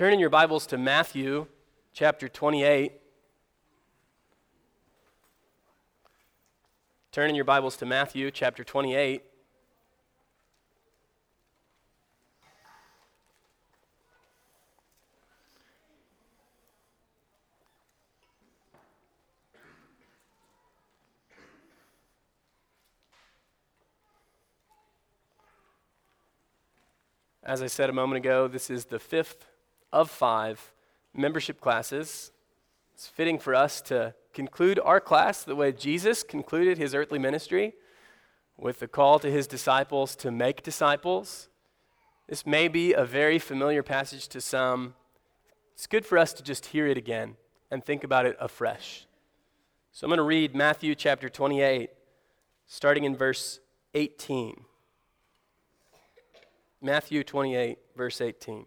Turn in your Bibles to Matthew chapter 28. Turn in your Bibles to Matthew chapter 28. As I said a moment ago, this is the fifth of five membership classes. It's fitting for us to conclude our class the way Jesus concluded his earthly ministry with the call to his disciples to make disciples. This may be a very familiar passage to some. It's good for us to just hear it again and think about it afresh. So I'm going to read Matthew chapter 28, starting in verse 18. Matthew 28, verse 18.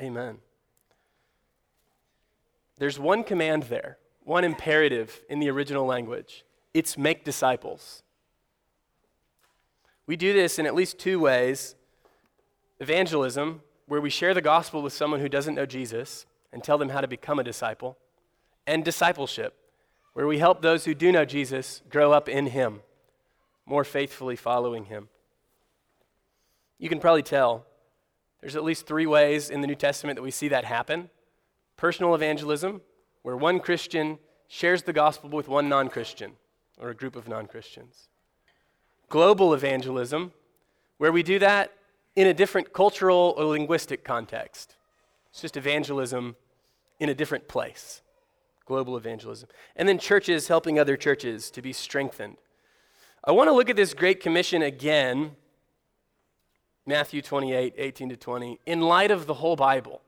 Amen. There's one command there, one imperative in the original language it's make disciples. We do this in at least two ways evangelism, where we share the gospel with someone who doesn't know Jesus and tell them how to become a disciple, and discipleship, where we help those who do know Jesus grow up in Him more faithfully following him. You can probably tell there's at least three ways in the New Testament that we see that happen personal evangelism, where one Christian shares the gospel with one non Christian or a group of non Christians. Global evangelism, where we do that in a different cultural or linguistic context. It's just evangelism in a different place. Global evangelism. And then churches helping other churches to be strengthened I want to look at this Great Commission again, Matthew 28, 18 to 20, in light of the whole Bible.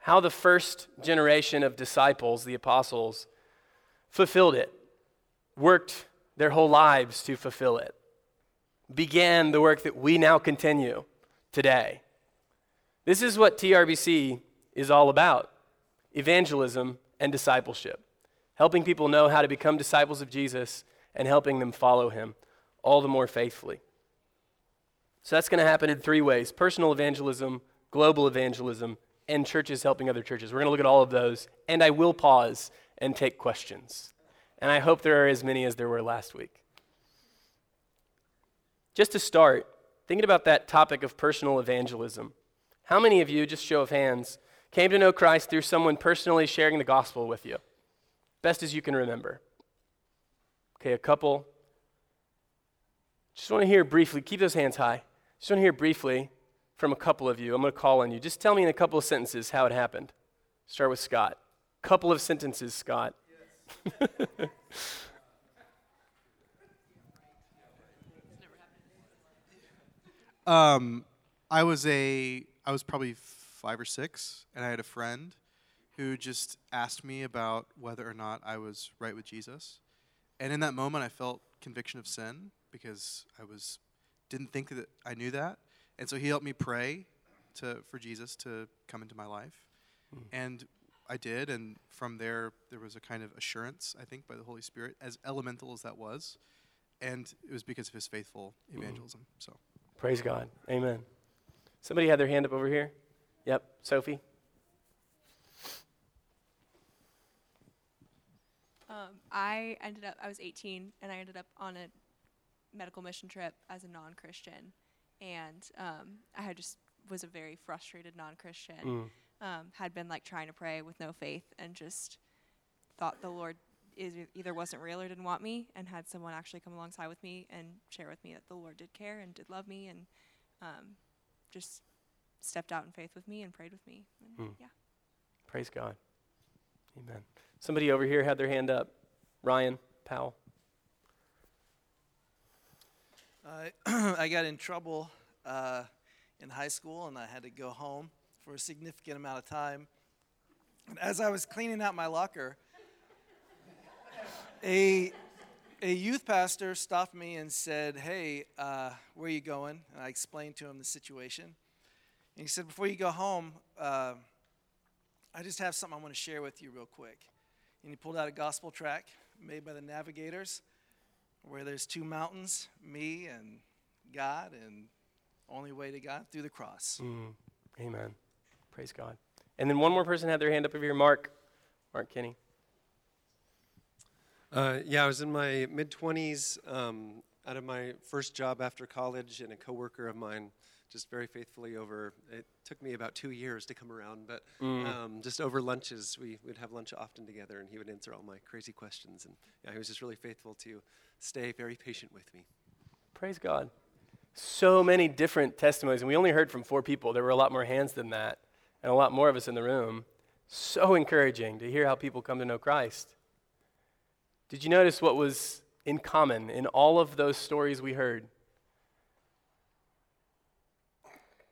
How the first generation of disciples, the apostles, fulfilled it, worked their whole lives to fulfill it, began the work that we now continue today. This is what TRBC is all about evangelism and discipleship, helping people know how to become disciples of Jesus and helping them follow him all the more faithfully. So that's going to happen in three ways personal evangelism, global evangelism, and churches helping other churches. We're going to look at all of those, and I will pause and take questions. And I hope there are as many as there were last week. Just to start, thinking about that topic of personal evangelism, how many of you, just show of hands, came to know Christ through someone personally sharing the gospel with you? Best as you can remember. Okay, a couple. Just want to hear briefly, keep those hands high. Just want to hear briefly from a couple of you. I'm going to call on you. Just tell me in a couple of sentences how it happened. Start with Scott. Couple of sentences, Scott. Um, I was a I was probably five or six, and I had a friend who just asked me about whether or not I was right with Jesus. And in that moment, I felt conviction of sin because I was didn't think that I knew that, and so he helped me pray to for Jesus to come into my life, mm. and I did. And from there, there was a kind of assurance, I think, by the Holy Spirit, as elemental as that was, and it was because of his faithful hmm. evangelism. Mm. So, praise God, Amen. Somebody had their hand up over here. Yep, Sophie. Um, I ended up, I was 18, and I ended up on a medical mission trip as a non Christian. And um, I had just was a very frustrated non Christian. Mm. Um, had been like trying to pray with no faith and just thought the Lord is either wasn't real or didn't want me, and had someone actually come alongside with me and share with me that the Lord did care and did love me, and um, just stepped out in faith with me and prayed with me. And mm. Yeah. Praise God. Amen. Somebody over here had their hand up. Ryan Powell. Uh, I got in trouble uh, in high school, and I had to go home for a significant amount of time. And as I was cleaning out my locker, a, a youth pastor stopped me and said, Hey, uh, where are you going? And I explained to him the situation. And he said, Before you go home, uh, I just have something I want to share with you real quick. And he pulled out a gospel tract made by the Navigators where there's two mountains, me and God, and only way to God through the cross. Mm, amen. Praise God. And then one more person had their hand up over here, Mark. Mark Kinney. Uh, yeah, I was in my mid 20s, um, out of my first job after college, and a coworker of mine just very faithfully over. It took me about two years to come around, but mm. um, just over lunches, we would have lunch often together, and he would answer all my crazy questions. And yeah, he was just really faithful to stay very patient with me. Praise God. So many different testimonies, and we only heard from four people. There were a lot more hands than that, and a lot more of us in the room. So encouraging to hear how people come to know Christ. Did you notice what was in common in all of those stories we heard?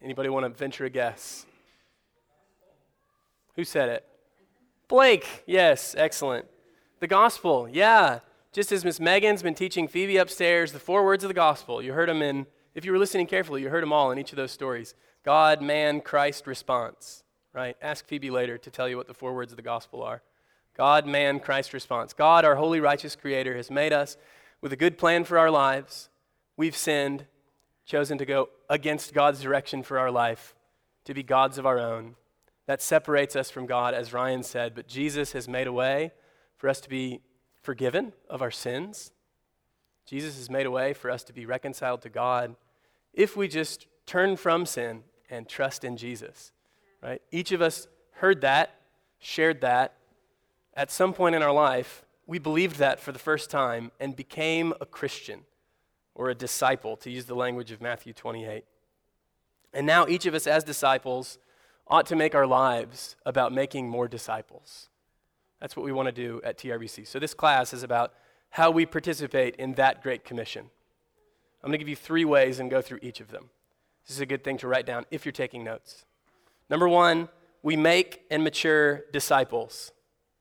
Anybody want to venture a guess? Who said it? Blake. Yes, excellent. The gospel. Yeah. Just as Miss Megan's been teaching Phoebe upstairs the four words of the gospel, you heard them in, if you were listening carefully, you heard them all in each of those stories God, man, Christ, response. Right? Ask Phoebe later to tell you what the four words of the gospel are. God, man, Christ, response. God, our holy, righteous creator, has made us with a good plan for our lives. We've sinned chosen to go against God's direction for our life, to be gods of our own. That separates us from God, as Ryan said, but Jesus has made a way for us to be forgiven of our sins. Jesus has made a way for us to be reconciled to God if we just turn from sin and trust in Jesus. Right? Each of us heard that, shared that. At some point in our life, we believed that for the first time and became a Christian or a disciple, to use the language of Matthew 28. And now each of us, as disciples, ought to make our lives about making more disciples. That's what we want to do at TRBC. So this class is about how we participate in that great commission. I'm going to give you three ways and go through each of them. This is a good thing to write down if you're taking notes. Number one, we make and mature disciples.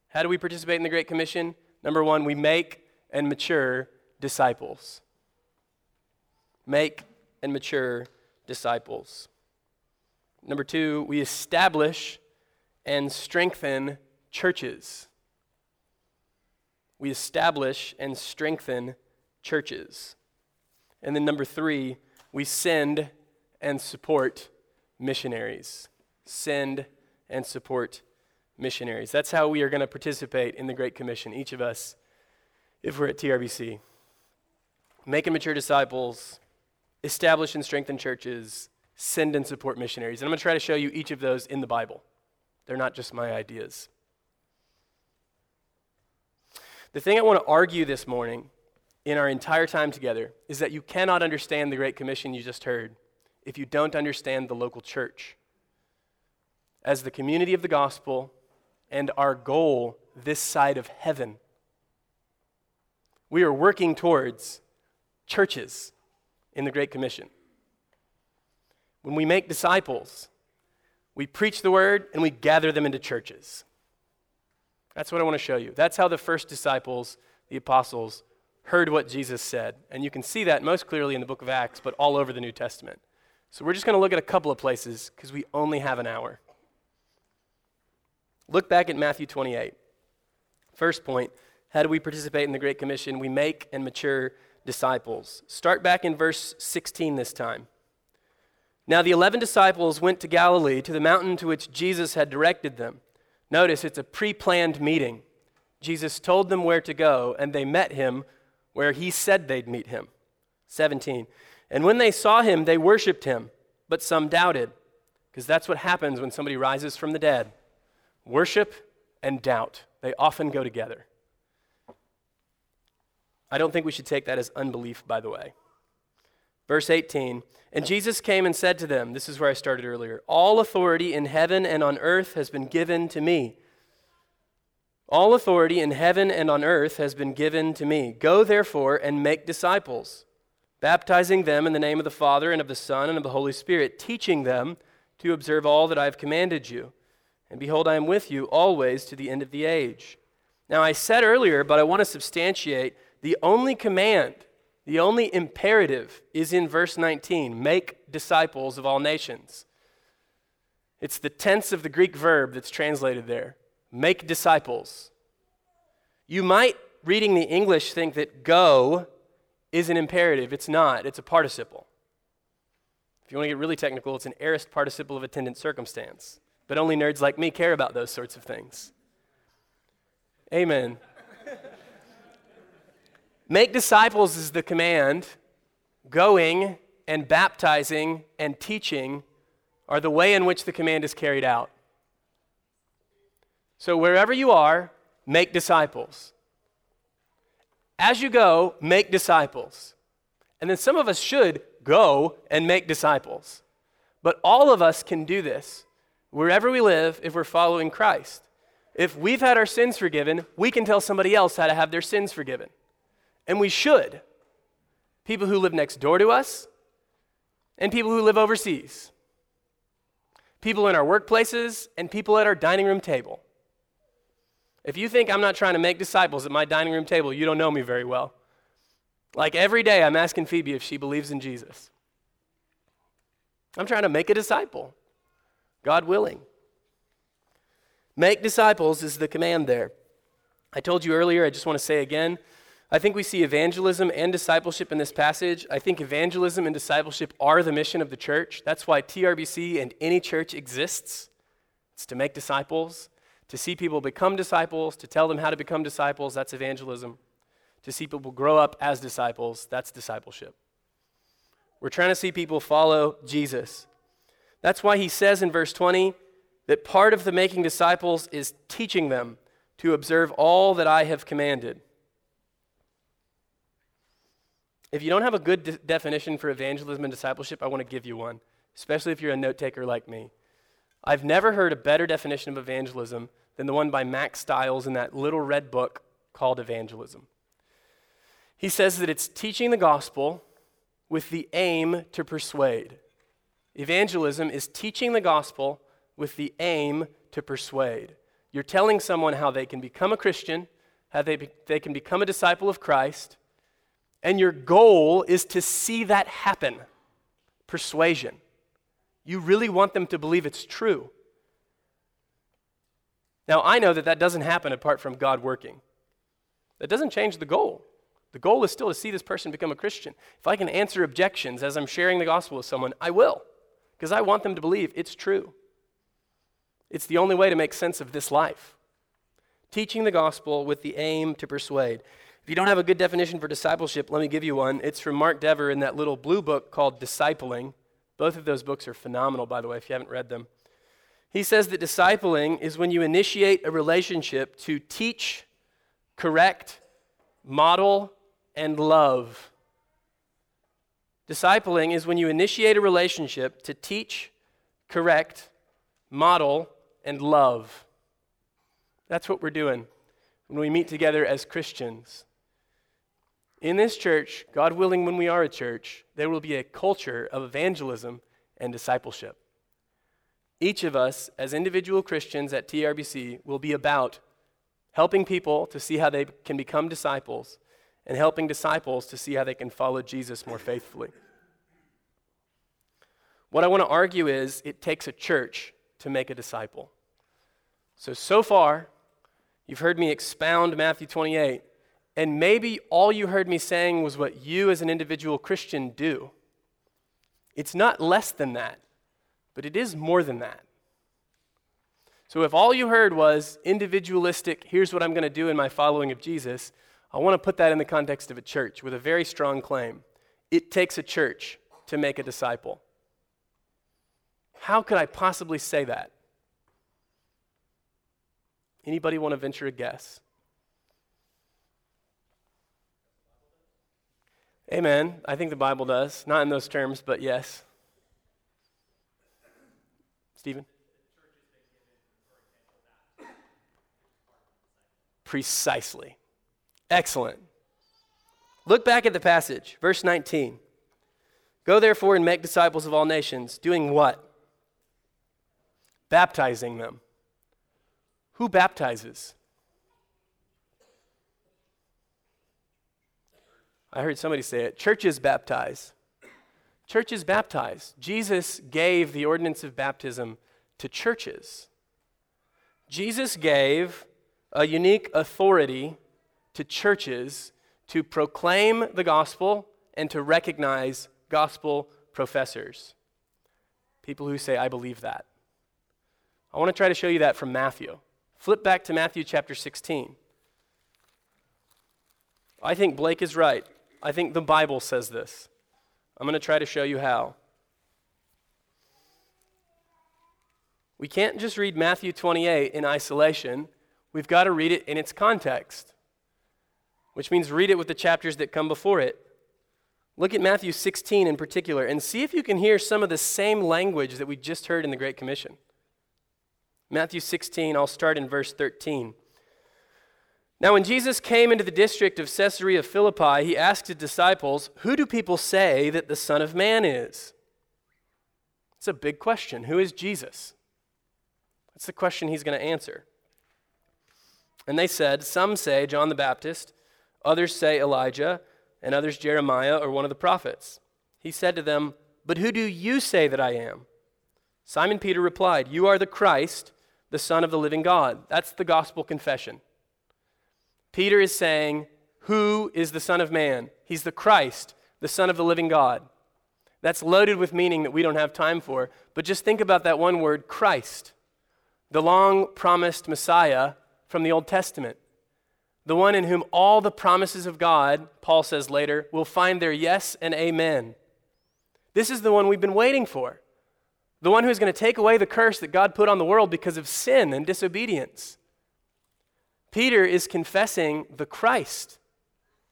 How do we participate in the Great Commission? Number one, we make and mature disciples make and mature disciples. Number two, we establish and strengthen churches. We establish and strengthen churches. And then number three, we send and support missionaries. Send and support missionaries. That's how we are going to participate in the Great Commission, each of us, if we're at TRBC. Make and mature disciples, establish and strengthen churches, send and support missionaries. And I'm going to try to show you each of those in the Bible. They're not just my ideas. The thing I want to argue this morning in our entire time together is that you cannot understand the Great Commission you just heard if you don't understand the local church. As the community of the gospel and our goal this side of heaven, we are working towards churches in the Great Commission. When we make disciples, we preach the word and we gather them into churches. That's what I want to show you. That's how the first disciples, the apostles, heard what Jesus said. And you can see that most clearly in the book of Acts, but all over the New Testament. So we're just going to look at a couple of places because we only have an hour. Look back at Matthew 28. First point how do we participate in the Great Commission? We make and mature disciples. Start back in verse 16 this time. Now the eleven disciples went to Galilee, to the mountain to which Jesus had directed them. Notice it's a pre planned meeting. Jesus told them where to go, and they met him where he said they'd meet him. 17. And when they saw him, they worshiped him, but some doubted, because that's what happens when somebody rises from the dead. Worship and doubt, they often go together. I don't think we should take that as unbelief, by the way. Verse 18 And Jesus came and said to them, This is where I started earlier All authority in heaven and on earth has been given to me. All authority in heaven and on earth has been given to me. Go therefore and make disciples baptizing them in the name of the Father and of the Son and of the Holy Spirit, teaching them to observe all that I have commanded you. And behold, I am with you always to the end of the age. Now, I said earlier, but I want to substantiate the only command, the only imperative is in verse 19 make disciples of all nations. It's the tense of the Greek verb that's translated there make disciples. You might, reading the English, think that go is an imperative. It's not, it's a participle. If you want to get really technical, it's an aorist participle of attendant circumstance. But only nerds like me care about those sorts of things. Amen. Make disciples is the command. Going and baptizing and teaching are the way in which the command is carried out. So, wherever you are, make disciples. As you go, make disciples. And then some of us should go and make disciples. But all of us can do this wherever we live if we're following Christ. If we've had our sins forgiven, we can tell somebody else how to have their sins forgiven. And we should. People who live next door to us and people who live overseas. People in our workplaces and people at our dining room table. If you think I'm not trying to make disciples at my dining room table, you don't know me very well. Like every day, I'm asking Phoebe if she believes in Jesus. I'm trying to make a disciple, God willing. Make disciples is the command there. I told you earlier, I just want to say again. I think we see evangelism and discipleship in this passage. I think evangelism and discipleship are the mission of the church. That's why TRBC and any church exists. It's to make disciples, to see people become disciples, to tell them how to become disciples. That's evangelism. To see people grow up as disciples. That's discipleship. We're trying to see people follow Jesus. That's why he says in verse 20, that part of the making disciples is teaching them to observe all that I have commanded. If you don't have a good de- definition for evangelism and discipleship, I want to give you one, especially if you're a note taker like me. I've never heard a better definition of evangelism than the one by Mack Stiles in that little red book called Evangelism. He says that it's teaching the gospel with the aim to persuade. Evangelism is teaching the gospel with the aim to persuade. You're telling someone how they can become a Christian, how they, be, they can become a disciple of Christ, and your goal is to see that happen persuasion. You really want them to believe it's true. Now, I know that that doesn't happen apart from God working. That doesn't change the goal. The goal is still to see this person become a Christian. If I can answer objections as I'm sharing the gospel with someone, I will, because I want them to believe it's true. It's the only way to make sense of this life. Teaching the gospel with the aim to persuade. If you don't have a good definition for discipleship, let me give you one. It's from Mark Dever in that little blue book called Discipling. Both of those books are phenomenal, by the way, if you haven't read them. He says that discipling is when you initiate a relationship to teach, correct, model, and love. Discipling is when you initiate a relationship to teach, correct, model, and love. That's what we're doing when we meet together as Christians. In this church, God willing, when we are a church, there will be a culture of evangelism and discipleship. Each of us, as individual Christians at TRBC, will be about helping people to see how they can become disciples and helping disciples to see how they can follow Jesus more faithfully. What I want to argue is it takes a church to make a disciple. So, so far, you've heard me expound Matthew 28, and maybe all you heard me saying was what you as an individual Christian do. It's not less than that, but it is more than that. So, if all you heard was individualistic, here's what I'm going to do in my following of Jesus, I want to put that in the context of a church with a very strong claim. It takes a church to make a disciple. How could I possibly say that? Anybody want to venture a guess? Amen. I think the Bible does. Not in those terms, but yes. Stephen? Precisely. Excellent. Look back at the passage, verse 19. Go therefore and make disciples of all nations, doing what? Baptizing them. Who baptizes? I heard somebody say it. Churches baptize. Churches baptize. Jesus gave the ordinance of baptism to churches. Jesus gave a unique authority to churches to proclaim the gospel and to recognize gospel professors. People who say, I believe that. I want to try to show you that from Matthew. Flip back to Matthew chapter 16. I think Blake is right. I think the Bible says this. I'm going to try to show you how. We can't just read Matthew 28 in isolation. We've got to read it in its context, which means read it with the chapters that come before it. Look at Matthew 16 in particular and see if you can hear some of the same language that we just heard in the Great Commission. Matthew 16, I'll start in verse 13. Now, when Jesus came into the district of Caesarea Philippi, he asked his disciples, Who do people say that the Son of Man is? It's a big question. Who is Jesus? That's the question he's going to answer. And they said, Some say John the Baptist, others say Elijah, and others Jeremiah or one of the prophets. He said to them, But who do you say that I am? Simon Peter replied, You are the Christ, the Son of the living God. That's the gospel confession. Peter is saying, Who is the Son of Man? He's the Christ, the Son of the living God. That's loaded with meaning that we don't have time for. But just think about that one word, Christ, the long promised Messiah from the Old Testament. The one in whom all the promises of God, Paul says later, will find their yes and amen. This is the one we've been waiting for. The one who's going to take away the curse that God put on the world because of sin and disobedience. Peter is confessing the Christ,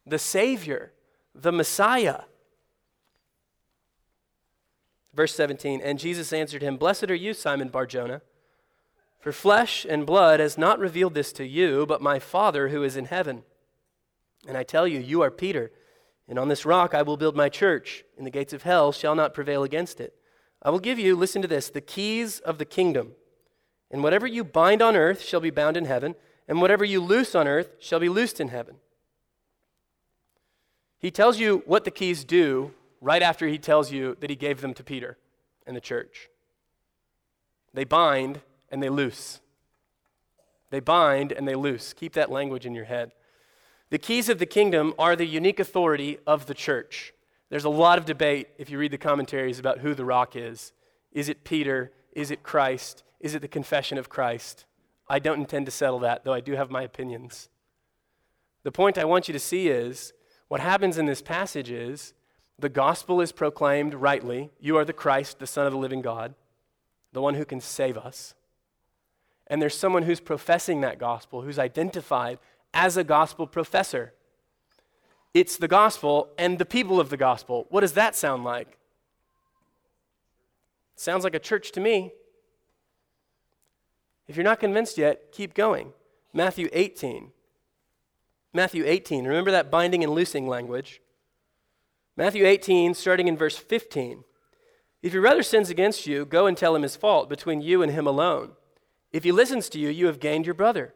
the Savior, the Messiah. Verse 17 And Jesus answered him, Blessed are you, Simon Barjona. For flesh and blood has not revealed this to you, but my Father who is in heaven. And I tell you, you are Peter, and on this rock I will build my church, and the gates of hell shall not prevail against it. I will give you, listen to this, the keys of the kingdom. And whatever you bind on earth shall be bound in heaven, and whatever you loose on earth shall be loosed in heaven. He tells you what the keys do right after he tells you that he gave them to Peter and the church. They bind and they loose. They bind and they loose. Keep that language in your head. The keys of the kingdom are the unique authority of the church. There's a lot of debate if you read the commentaries about who the rock is. Is it Peter? Is it Christ? Is it the confession of Christ? I don't intend to settle that, though I do have my opinions. The point I want you to see is what happens in this passage is the gospel is proclaimed rightly. You are the Christ, the Son of the living God, the one who can save us and there's someone who's professing that gospel, who's identified as a gospel professor. It's the gospel and the people of the gospel. What does that sound like? Sounds like a church to me. If you're not convinced yet, keep going. Matthew 18. Matthew 18. Remember that binding and loosing language. Matthew 18, starting in verse 15. If your brother sins against you, go and tell him his fault between you and him alone. If he listens to you, you have gained your brother.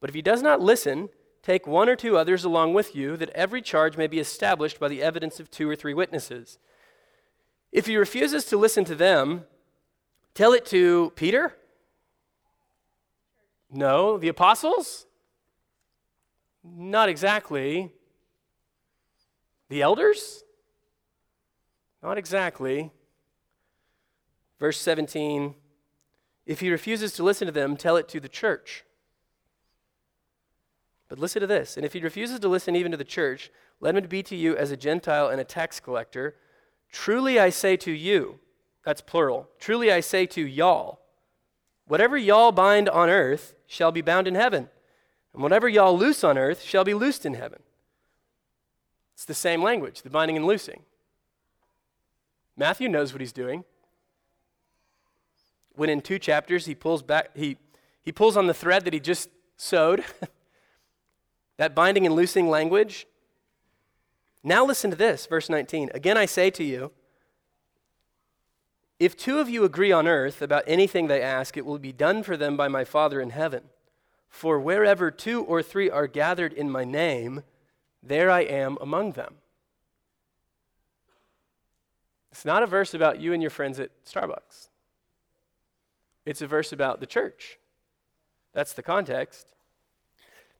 But if he does not listen, take one or two others along with you, that every charge may be established by the evidence of two or three witnesses. If he refuses to listen to them, tell it to Peter? No. The apostles? Not exactly. The elders? Not exactly. Verse 17 if he refuses to listen to them, tell it to the church. But listen to this. And if he refuses to listen even to the church, let him be to you as a Gentile and a tax collector. Truly I say to you, that's plural, truly I say to y'all, whatever y'all bind on earth shall be bound in heaven, and whatever y'all loose on earth shall be loosed in heaven. It's the same language, the binding and loosing. Matthew knows what he's doing when in two chapters he pulls back, he, he pulls on the thread that he just sewed, that binding and loosing language. Now listen to this, verse 19. Again, I say to you, If two of you agree on earth about anything they ask, it will be done for them by my Father in heaven. For wherever two or three are gathered in my name, there I am among them. It's not a verse about you and your friends at Starbucks. It's a verse about the church. That's the context.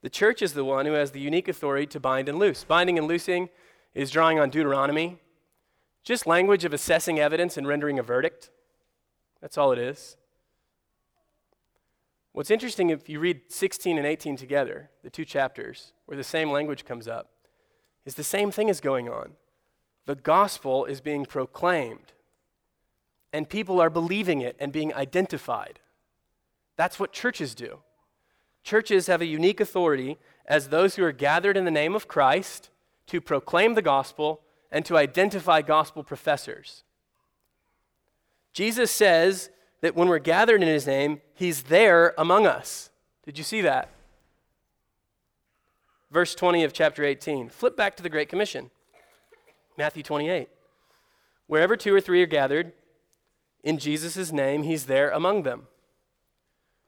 The church is the one who has the unique authority to bind and loose. Binding and loosing is drawing on Deuteronomy, just language of assessing evidence and rendering a verdict. That's all it is. What's interesting if you read 16 and 18 together, the two chapters, where the same language comes up, is the same thing is going on. The gospel is being proclaimed, and people are believing it and being identified. That's what churches do. Churches have a unique authority as those who are gathered in the name of Christ to proclaim the gospel and to identify gospel professors. Jesus says that when we're gathered in his name, he's there among us. Did you see that? Verse 20 of chapter 18. Flip back to the Great Commission, Matthew 28. Wherever two or three are gathered in Jesus' name, he's there among them.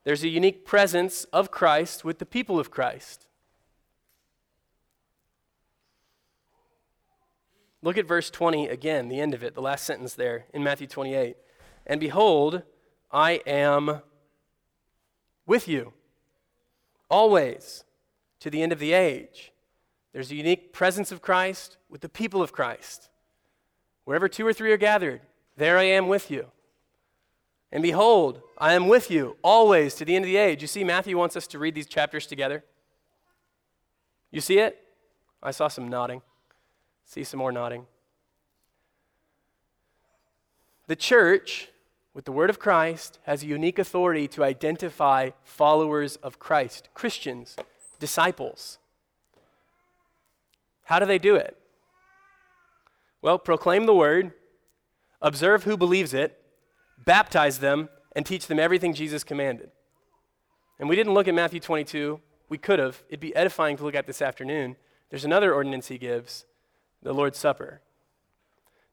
There's a unique presence of Christ with the people of Christ. Look at verse 20 again, the end of it, the last sentence there in Matthew 28. And behold, I am with you always to the end of the age. There's a unique presence of Christ with the people of Christ. Wherever two or three are gathered, there I am with you. And behold, I am with you always to the end of the age. You see, Matthew wants us to read these chapters together. You see it? I saw some nodding. See some more nodding. The church, with the word of Christ, has a unique authority to identify followers of Christ, Christians, disciples. How do they do it? Well, proclaim the word, observe who believes it, baptize them, and teach them everything Jesus commanded. And we didn't look at Matthew 22. We could have. It'd be edifying to look at this afternoon. There's another ordinance he gives the Lord's Supper.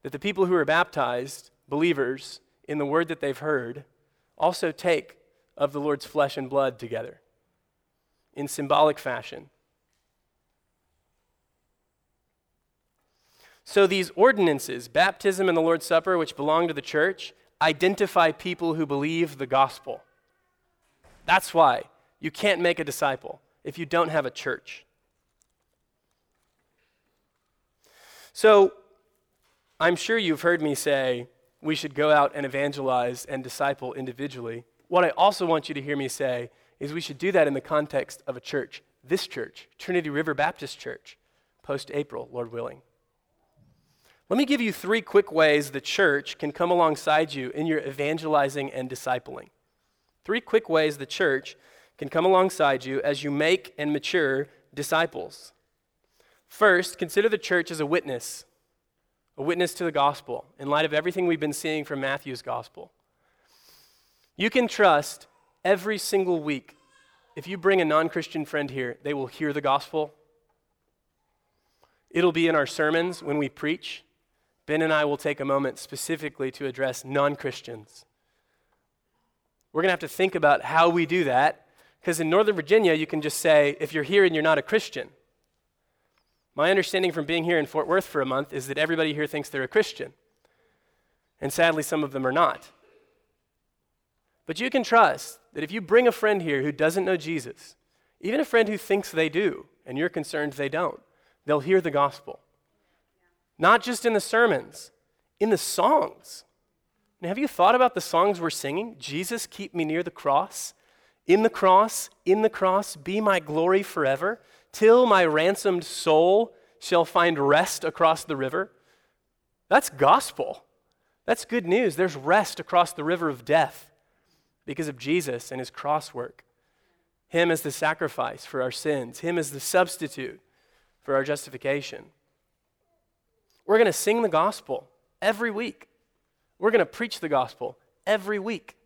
That the people who are baptized, believers, in the word that they've heard, also take of the Lord's flesh and blood together in symbolic fashion. So, these ordinances, baptism and the Lord's Supper, which belong to the church, identify people who believe the gospel. That's why you can't make a disciple if you don't have a church. So, I'm sure you've heard me say we should go out and evangelize and disciple individually. What I also want you to hear me say is we should do that in the context of a church, this church, Trinity River Baptist Church, post April, Lord willing. Let me give you three quick ways the church can come alongside you in your evangelizing and discipling. Three quick ways the church can come alongside you as you make and mature disciples. First, consider the church as a witness, a witness to the gospel, in light of everything we've been seeing from Matthew's gospel. You can trust every single week, if you bring a non Christian friend here, they will hear the gospel. It'll be in our sermons when we preach. Ben and I will take a moment specifically to address non Christians. We're going to have to think about how we do that, because in Northern Virginia, you can just say, if you're here and you're not a Christian. My understanding from being here in Fort Worth for a month is that everybody here thinks they're a Christian. And sadly, some of them are not. But you can trust that if you bring a friend here who doesn't know Jesus, even a friend who thinks they do, and you're concerned they don't, they'll hear the gospel. Not just in the sermons, in the songs. Now, have you thought about the songs we're singing? Jesus, keep me near the cross. In the cross, in the cross, be my glory forever, till my ransomed soul shall find rest across the river. That's gospel. That's good news. There's rest across the river of death because of Jesus and his cross work. Him as the sacrifice for our sins, Him as the substitute for our justification. We're going to sing the gospel every week. We're going to preach the gospel every week.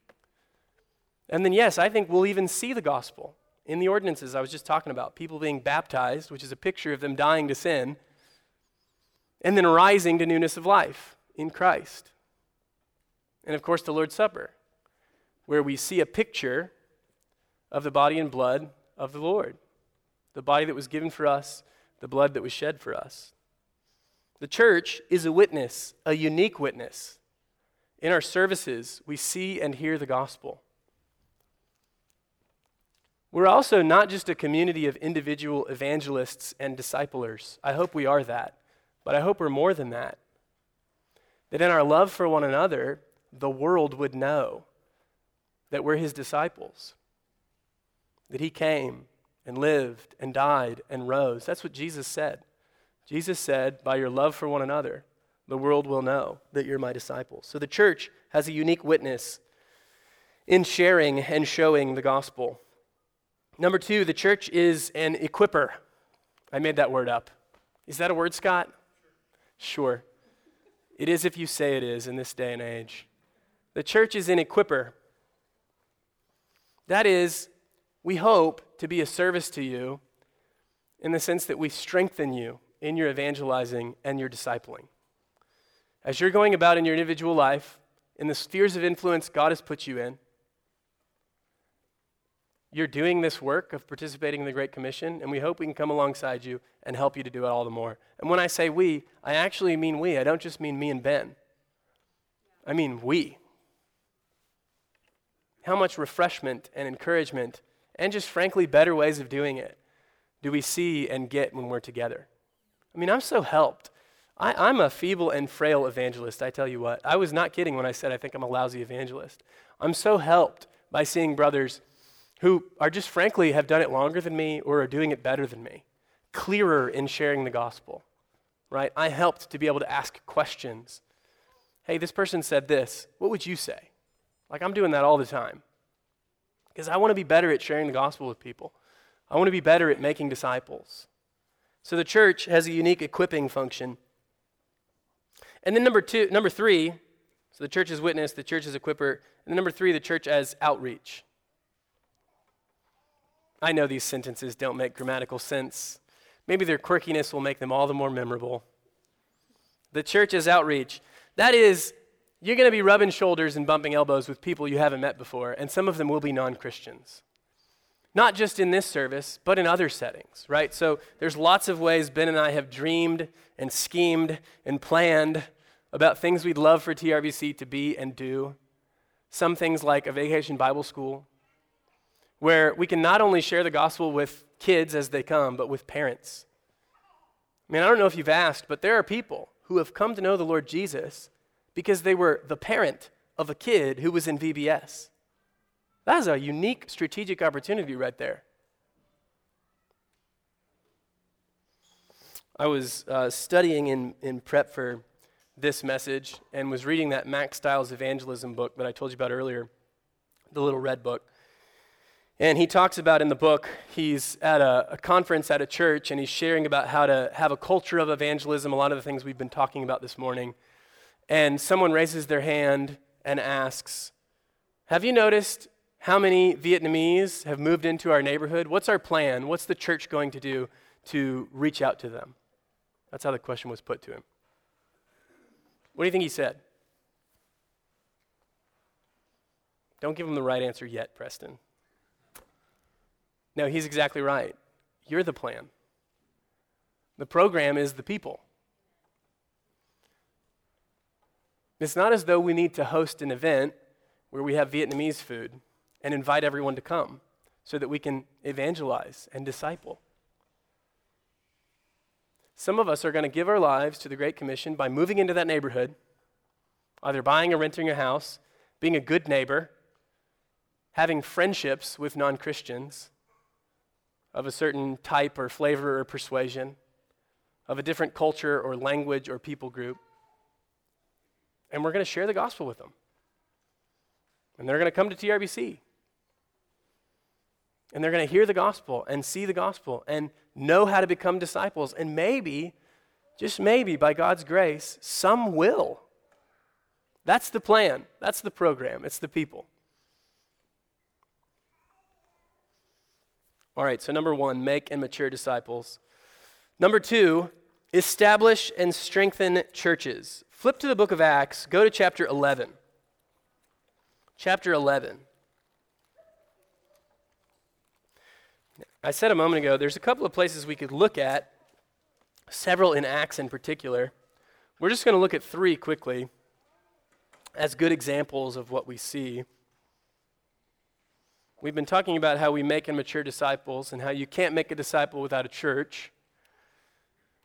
And then, yes, I think we'll even see the gospel in the ordinances I was just talking about. People being baptized, which is a picture of them dying to sin, and then rising to newness of life in Christ. And of course, the Lord's Supper, where we see a picture of the body and blood of the Lord, the body that was given for us, the blood that was shed for us. The church is a witness, a unique witness. In our services, we see and hear the gospel. We're also not just a community of individual evangelists and disciplers. I hope we are that, but I hope we're more than that. That in our love for one another, the world would know that we're his disciples, that he came and lived and died and rose. That's what Jesus said. Jesus said, By your love for one another, the world will know that you're my disciples. So the church has a unique witness in sharing and showing the gospel. Number two, the church is an equiper. I made that word up. Is that a word, Scott? Sure. It is if you say it is in this day and age. The church is an equiper. That is, we hope to be a service to you in the sense that we strengthen you in your evangelizing and your discipling. As you're going about in your individual life, in the spheres of influence God has put you in, you're doing this work of participating in the Great Commission, and we hope we can come alongside you and help you to do it all the more. And when I say we, I actually mean we. I don't just mean me and Ben, I mean we. How much refreshment and encouragement, and just frankly, better ways of doing it, do we see and get when we're together? I mean, I'm so helped. I, am a feeble and frail evangelist, I tell you what. I was not kidding when I said I think I'm a lousy evangelist. I'm so helped by seeing brothers who are just frankly have done it longer than me or are doing it better than me, clearer in sharing the gospel, right? I helped to be able to ask questions. Hey, this person said this. What would you say? Like, I'm doing that all the time because I want to be better at sharing the gospel with people. I want to be better at making disciples. So the church has a unique equipping function. And then number two, number three, so the church is witness, the church is equiper, and then number three, the church as outreach. I know these sentences don't make grammatical sense. Maybe their quirkiness will make them all the more memorable. The church's outreach. That is, you're going to be rubbing shoulders and bumping elbows with people you haven't met before, and some of them will be non Christians. Not just in this service, but in other settings, right? So there's lots of ways Ben and I have dreamed and schemed and planned about things we'd love for TRBC to be and do. Some things like a vacation Bible school, where we can not only share the gospel with kids as they come, but with parents. I mean, I don't know if you've asked, but there are people who have come to know the Lord Jesus because they were the parent of a kid who was in VBS. That is a unique strategic opportunity right there. I was uh, studying in, in prep for this message and was reading that Mack Stiles evangelism book that I told you about earlier, the little red book. And he talks about in the book, he's at a, a, conference at a church and he's sharing about how to have a culture of evangelism, a lot of the things we've been talking about this morning. And someone raises their hand and asks, Have you noticed how many Vietnamese have moved into our neighborhood? What's our plan? What's the church going to do to reach out to them? That's how the question was put to him. What do you think he said? Don't give him the right answer yet, Preston. No, he's exactly right. You're the plan. The program is the people. It's not as though we need to host an event where we have Vietnamese food and invite everyone to come so that we can evangelize and disciple. Some of us are going to give our lives to the Great Commission by moving into that neighborhood, either buying or renting a house, being a good neighbor, having friendships with non Christians, of a certain type or flavor or persuasion, of a different culture or language or people group. And we're going to share the gospel with them. And they're going to come to TRBC. And they're going to hear the gospel and see the gospel and know how to become disciples. And maybe, just maybe, by God's grace, some will. That's the plan. That's the program. It's the people. All right, so number one, make and mature disciples. Number two, establish and strengthen churches. Flip to the book of Acts, go to chapter 11. chapter 11. I said a moment ago, there's a couple of places we could look at, several in Acts in particular. We're just going to look at three quickly as good examples of what we see. We've been talking about how we make and mature disciples and how you can't make a disciple without a church.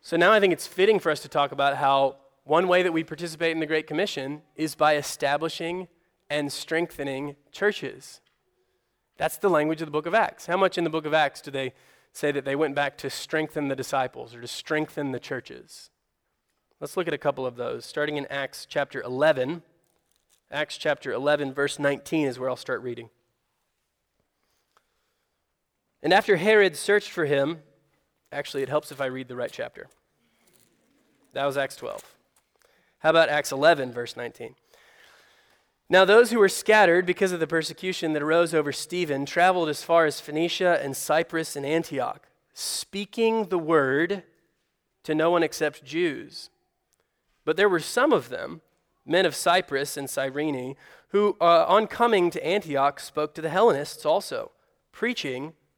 So now I think it's fitting for us to talk about how one way that we participate in the Great Commission is by establishing and strengthening churches. That's the language of the book of Acts. How much in the book of Acts do they say that they went back to strengthen the disciples or to strengthen the churches? Let's look at a couple of those. Starting in Acts chapter 11. Acts chapter 11, verse 19 is where I'll start reading. And after Herod searched for him, actually, it helps if I read the right chapter. That was Acts 12. How about Acts 11, verse 19? Now, those who were scattered because of the persecution that arose over Stephen traveled as far as Phoenicia and Cyprus and Antioch, speaking the word to no one except Jews. But there were some of them, men of Cyprus and Cyrene, who, uh, on coming to Antioch, spoke to the Hellenists also, preaching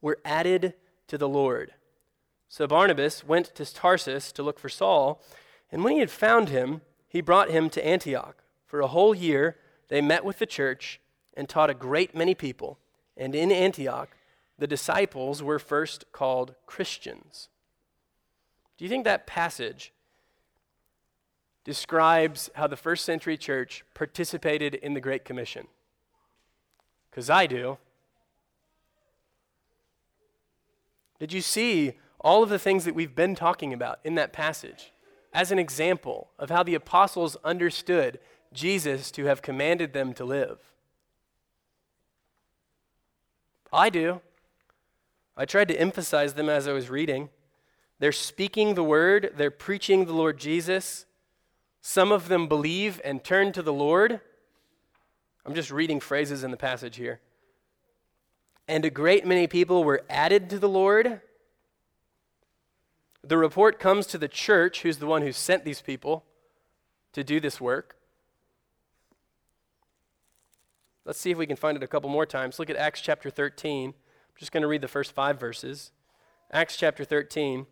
were added to the Lord. So Barnabas went to Tarsus to look for Saul, and when he had found him, he brought him to Antioch. For a whole year, they met with the church and taught a great many people. And in Antioch, the disciples were first called Christians. Do you think that passage describes how the first century church participated in the Great Commission? Because I do. Did you see all of the things that we've been talking about in that passage? as an example of how the apostles understood Jesus to have commanded them to live? I do. I tried to emphasize them as I was reading. They're speaking the word, they're preaching the Lord Jesus. Some of them believe and turn to the Lord. I'm just reading phrases in the passage here. And a great many people were added to the Lord. The report comes to the church, who's the one who sent these people to do this work. Let's see if we can find it a couple more times. Look at Acts chapter 13. I'm just going to read the first five verses. Acts chapter 13.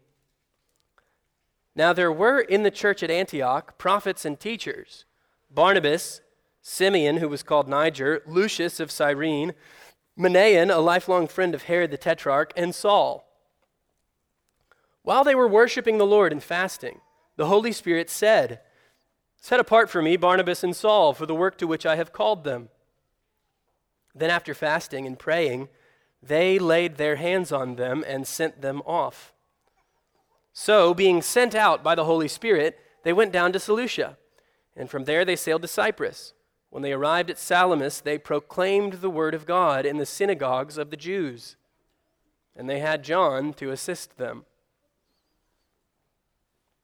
Now there were in the church at Antioch prophets and teachers Barnabas, Simeon, who was called Niger, Lucius of Cyrene, Manaen, a lifelong friend of Herod the Tetrarch, and Saul. While they were worshiping the Lord and fasting, the Holy Spirit said, Set apart for me Barnabas and Saul for the work to which I have called them. Then, after fasting and praying, they laid their hands on them and sent them off. So, being sent out by the Holy Spirit, they went down to Seleucia, and from there they sailed to Cyprus. When they arrived at Salamis, they proclaimed the word of God in the synagogues of the Jews, and they had John to assist them.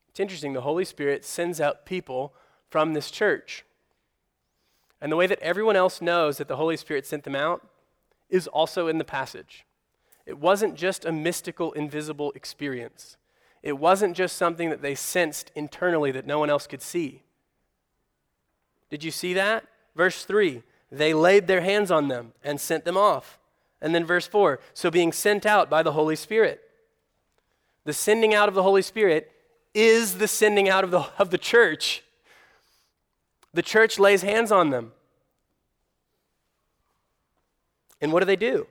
It's interesting, the Holy Spirit sends out people from this church. And the way that everyone else knows that the Holy Spirit sent them out is also in the passage. It wasn't just a mystical, invisible experience. It wasn't just something that they sensed internally that no one else could see. Did you see that? Verse 3 they laid their hands on them and sent them off. And then verse 4 so being sent out by the Holy Spirit. The sending out of the Holy Spirit is the sending out of the, of the church. The church lays hands on them. And what do they do?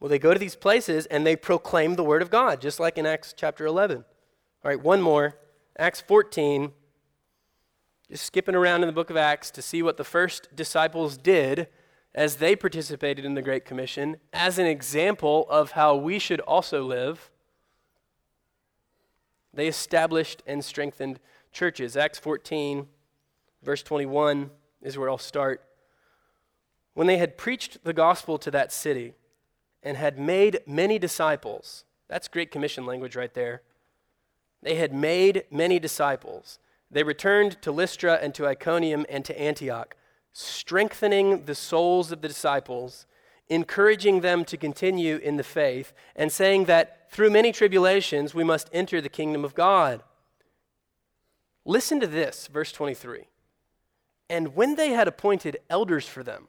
Well, they go to these places and they proclaim the word of God, just like in Acts chapter 11. All right, one more. Acts 14. Just skipping around in the book of Acts to see what the first disciples did as they participated in the Great Commission as an example of how we should also live. They established and strengthened churches. Acts 14, verse 21 is where I'll start. When they had preached the gospel to that city and had made many disciples, that's Great Commission language right there. They had made many disciples. They returned to Lystra and to Iconium and to Antioch, strengthening the souls of the disciples, encouraging them to continue in the faith, and saying that through many tribulations we must enter the kingdom of God. Listen to this, verse 23. And when they had appointed elders for them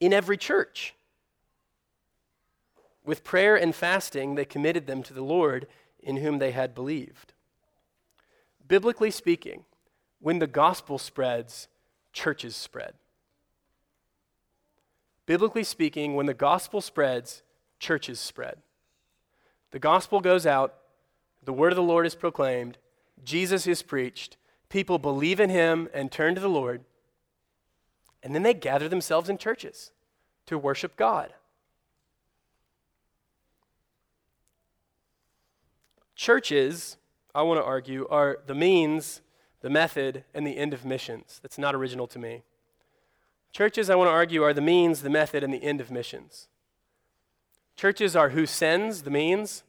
in every church, with prayer and fasting, they committed them to the Lord in whom they had believed. Biblically speaking, when the gospel spreads, churches spread. Biblically speaking, when the gospel spreads, churches spread. The gospel goes out, the word of the Lord is proclaimed, Jesus is preached, people believe in him and turn to the Lord, and then they gather themselves in churches to worship God. Churches, I want to argue, are the means, the method, and the end of missions. That's not original to me. Churches, I want to argue, are the means, the method, and the end of missions. Churches are who sends, the means.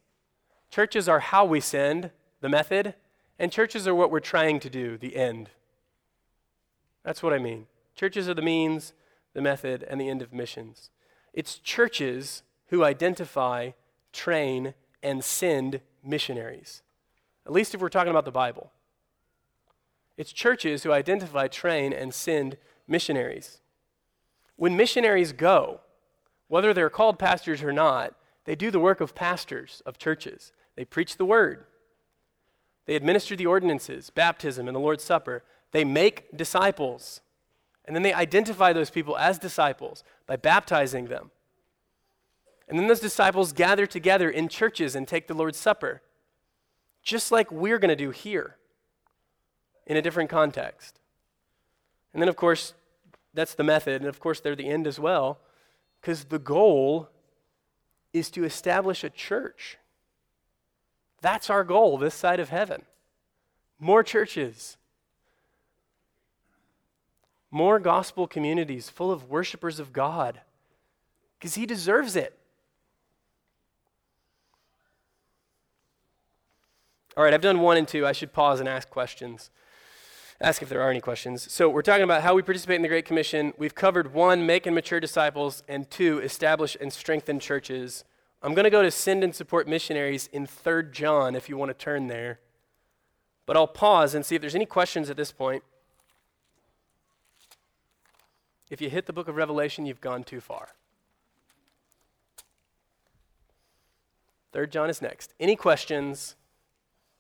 Churches are how we send, the method. And churches are what we're trying to do, the end. That's what I mean. Churches are the means, the method, and the end of missions. It's churches who identify, train, and send missionaries, at least if we're talking about the Bible. It's churches who identify, train, and send missionaries. When missionaries go, whether they're called pastors or not, they do the work of pastors of churches. They preach the word, they administer the ordinances, baptism, and the Lord's Supper. They make disciples. And then they identify those people as disciples by baptizing them. And then those disciples gather together in churches and take the Lord's Supper, just like we're going to do here in a different context. And then, of course, that's the method. And of course, they're the end as well, because the goal is to establish a church. That's our goal this side of heaven. More churches, more gospel communities full of worshipers of God, because He deserves it. All right, I've done one and two. I should pause and ask questions. Ask if there are any questions. So, we're talking about how we participate in the Great Commission. We've covered one, make and mature disciples, and two, establish and strengthen churches. I'm going to go to send and support missionaries in 3 John if you want to turn there. But I'll pause and see if there's any questions at this point. If you hit the book of Revelation, you've gone too far. 3 John is next. Any questions?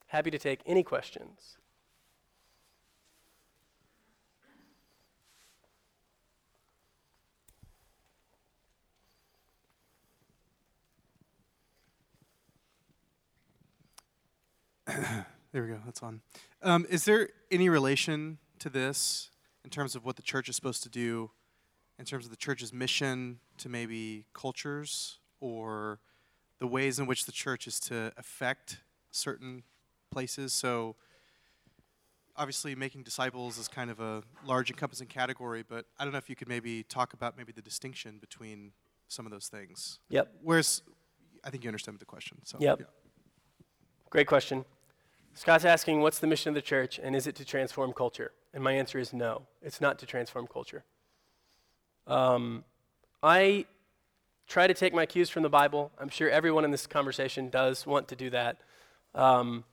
Happy to take any questions. there we go. That's on. Um, is there any relation to this in terms of what the church is supposed to do, in terms of the church's mission to maybe cultures or the ways in which the church is to affect certain places? So, obviously, making disciples is kind of a large encompassing category, but I don't know if you could maybe talk about maybe the distinction between some of those things. Yep. Where's, I think you understand the question. So, Yep. yeah. Great question. Scott's asking, what's the mission of the church, and is it to transform culture? And my answer is no, it's not to transform culture. Um, I try to take my cues from the Bible. I'm sure everyone in this conversation does want to do that. Um,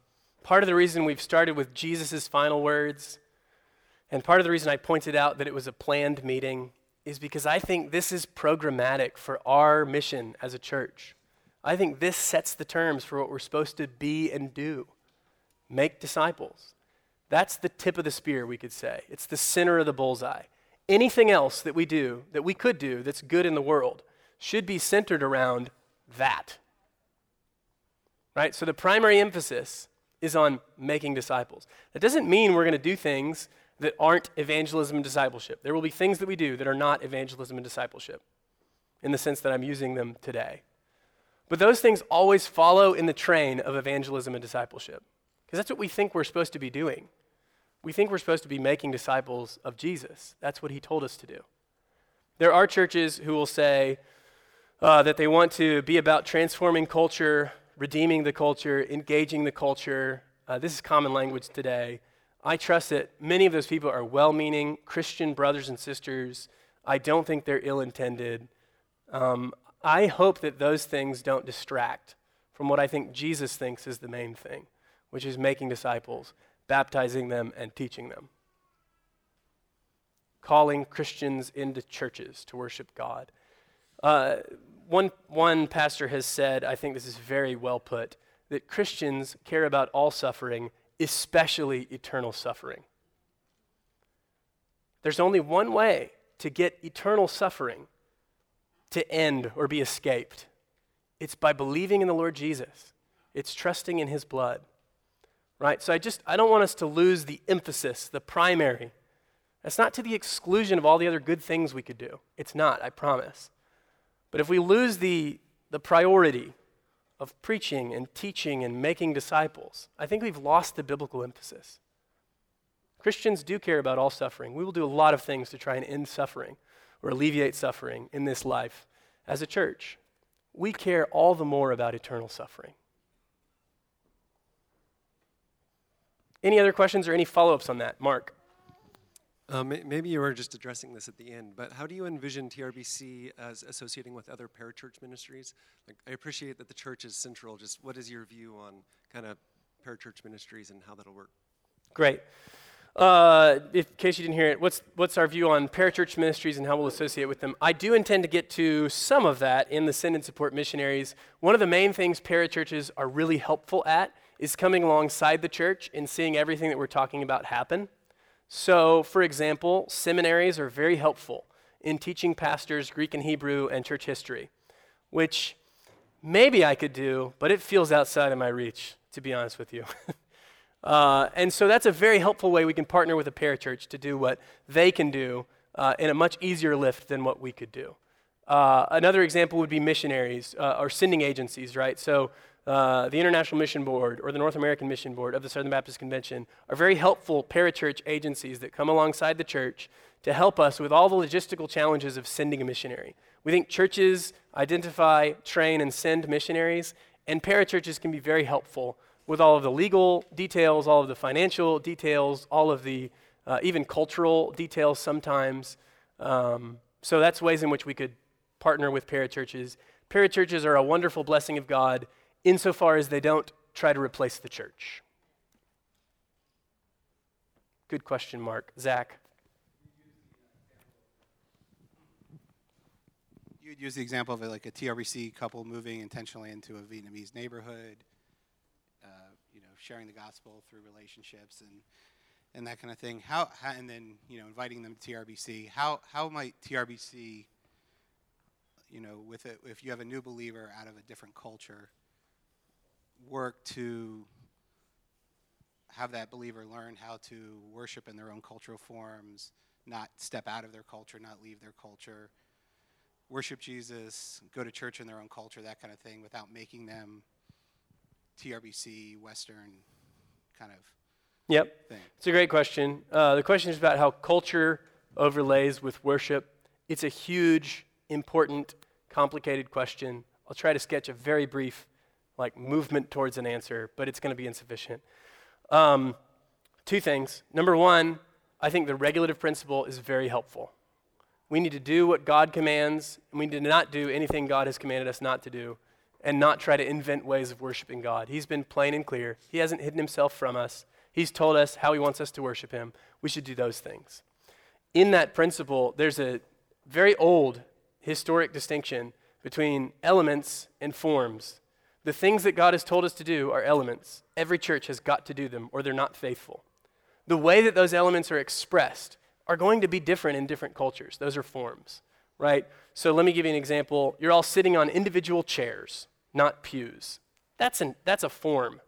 part of the reason we've started with Jesus' final words, and part of the reason I pointed out that it was a planned meeting, is because I think this is programmatic for our mission as a church. I think this sets the terms for what we're supposed to be and do make disciples. That's the tip of the spear, we could say. It's the center of the bullseye. Anything else that we do, that we could do, that's good in the world, should be centered around that. Right? So the primary emphasis is on making disciples. That doesn't mean we're going to do things that aren't evangelism and discipleship. There will be things that we do that are not evangelism and discipleship in the sense that I'm using them today. But those things always follow in the train of evangelism and discipleship. Because that's what we think we're supposed to be doing. We think we're supposed to be making disciples of Jesus. That's what he told us to do. There are churches who will say uh, that they want to be about transforming culture, redeeming the culture, engaging the culture. Uh, this is common language today. I trust that many of those people are well meaning Christian brothers and sisters. I don't think they're ill intended. Um, I hope that those things don't distract from what I think Jesus thinks is the main thing, which is making disciples, baptizing them, and teaching them. Calling Christians into churches to worship God. Uh, one, one pastor has said, I think this is very well put, that Christians care about all suffering especially eternal suffering. There's only one way to get eternal suffering to end or be escaped it's by believing in the Lord Jesus, it's trusting in his blood. Right? So I just I don't want us to lose the emphasis, the primary. That's not to the exclusion of all the other good things we could do. It's not, I promise. But if we lose the the priority of preaching and teaching and making disciples, I think we've lost the biblical emphasis. Christians do care about all suffering. We will do a lot of things to try and end suffering or alleviate suffering in this life as a church. We care all the more about eternal suffering. Any other questions or any follow ups on that? Mark. Uh, maybe you were just addressing this at the end, but how do you envision TRBC as associating with other parachurch ministries? Like, I appreciate that the church is central. Just what is your view on kind of parachurch ministries and how that'll work? Great. Uh, in case you didn't hear it, what's, what's our view on parachurch ministries and how we'll associate with them? I do intend to get to some of that in the Send and Support Missionaries. One of the main things parachurches are really helpful at is coming alongside the church and seeing everything that we're talking about happen. So, for example, seminaries are very helpful in teaching pastors Greek and Hebrew and church history, which maybe I could do, but it feels outside of my reach, to be honest with you. uh, and so that's a very helpful way we can partner with a parachurch to do what they can do uh, in a much easier lift than what we could do. Uh, another example would be missionaries uh, or sending agencies, right? So uh, the International Mission Board or the North American Mission Board of the Southern Baptist Convention are very helpful parachurch agencies that come alongside the church to help us with all the logistical challenges of sending a missionary. We think churches identify, train, and send missionaries, and parachurches can be very helpful with all of the legal details, all of the financial details, all of the uh, even cultural details sometimes. Um, so that's ways in which we could partner with parachurches. Parachurches are a wonderful blessing of God insofar as they don't try to replace the church? Good question, Mark. Zach. You'd use the example of a, like a TRBC couple moving intentionally into a Vietnamese neighborhood, uh, you know, sharing the gospel through relationships and and that kind of thing. How, how and then you know inviting them to TRBC. How how might TRBC, you know, with it if you have a new believer out of a different culture, work to have that believer learn how to worship in their own cultural forms, not step out of their culture, not leave their culture, worship Jesus, go to church in their own culture, that kind of thing, without making them TRBC, Western kind of yep. thing. It's a great question. Uh, the question is about how culture overlays with worship. It's a huge, important, complicated question. I'll try to sketch a very brief like movement towards an answer, but it's going to be insufficient. Um, two things. Number one, I think the regulative principle is very helpful. We need to do what God commands, and we need to not do anything God has commanded us not to do, and not try to invent ways of worshiping God. He's been plain and clear. He hasn't hidden himself from us. He's told us how he wants us to worship him. We should do those things. In that principle, there's a very old historic distinction between elements and forms the things that God has told us to do are elements. Every church has got to do them, or they're not faithful. The way that those elements are expressed are going to be different in different cultures. Those are forms, right? So let me give you an example. You're all sitting on individual chairs, not pews. That's, an, that's a form,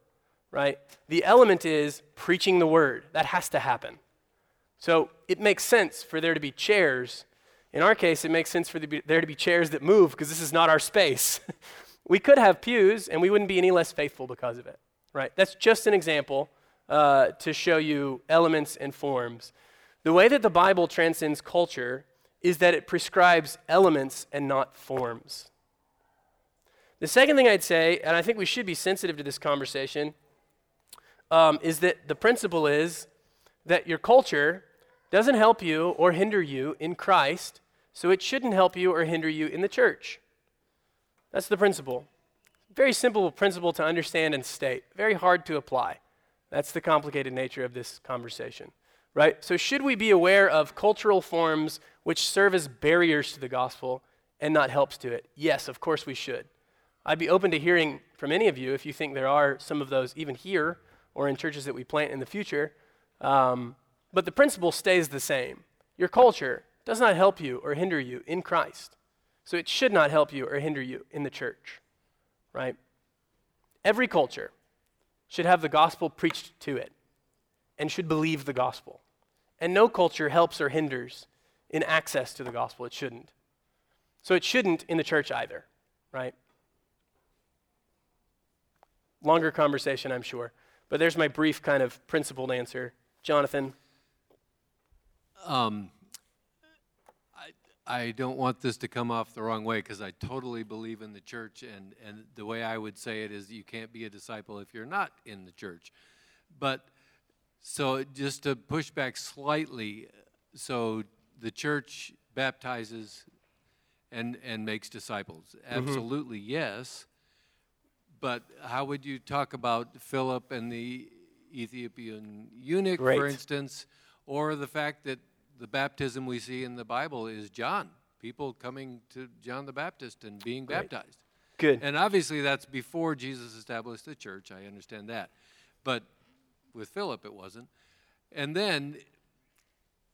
right? The element is preaching the word. That has to happen. So it makes sense for there to be chairs. In our case, it makes sense for there to be chairs that move because this is not our space. We could have pews and we wouldn't be any less faithful because of it, right? That's just an example uh, to show you elements and forms. The way that the Bible transcends culture is that it prescribes elements and not forms. The second thing I'd say, and I think we should be sensitive to this conversation, um, is that the principle is that your culture doesn't help you or hinder you in Christ, so it shouldn't help you or hinder you in the church. That's the principle. Very simple principle to understand and state, very hard to apply. That's the complicated nature of this conversation, right? So, should we be aware of cultural forms which serve as barriers to the gospel and not helps to it? Yes, of course we should. I'd be open to hearing from any of you if you think there are some of those, even here or in churches that we plant in the future. Um, but the principle stays the same. Your culture does not help you or hinder you in Christ. So it should not help you or hinder you in the church, right? Every culture should have the gospel preached to it and should believe the gospel. And no culture helps or hinders in access to the gospel. It shouldn't. So it shouldn't in the church either, right? Longer conversation, I'm sure. But there's my brief kind of principled answer. Jonathan? Um, I, don't want this to come off the wrong way because I totally believe in the church, and, and the way I would say it is you can't be a disciple if you're not in the church. But so just to push back slightly, so the church baptizes and, and makes disciples. Mm-hmm. Absolutely, yes. But how would you talk about Philip and the Ethiopian eunuch, for instance, or the fact that the baptism we see in the Bible is John, people coming to John the Baptist and being Great. baptized? Good. And obviously, that's before Jesus established the church. I understand that. But with Philip, it wasn't. And then,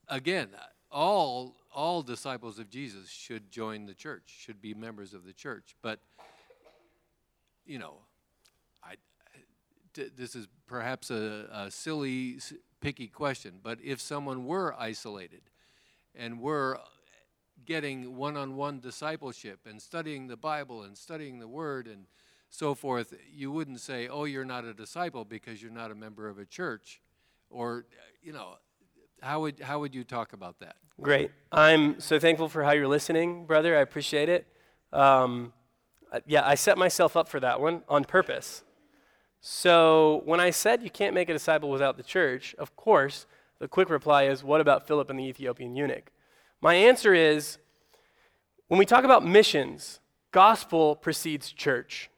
again, all, all disciples of Jesus should join the church, should be members of the church. But, you know, I, this is perhaps a, a silly, picky question, but if someone were isolated and were getting one on one discipleship and studying the Bible and studying the Word and so forth, you wouldn't say, oh, you're not a disciple because you're not a member of a church. Or, you know, how would, how would you talk about that? Great. I'm so thankful for how you're listening, brother. I appreciate it. Um, uh, yeah, I set myself up for that one on purpose. So when I said you can't make a disciple without the church, of course, the quick reply is, what about Philip and the Ethiopian eunuch? My answer is, when we talk about missions, gospel precedes church.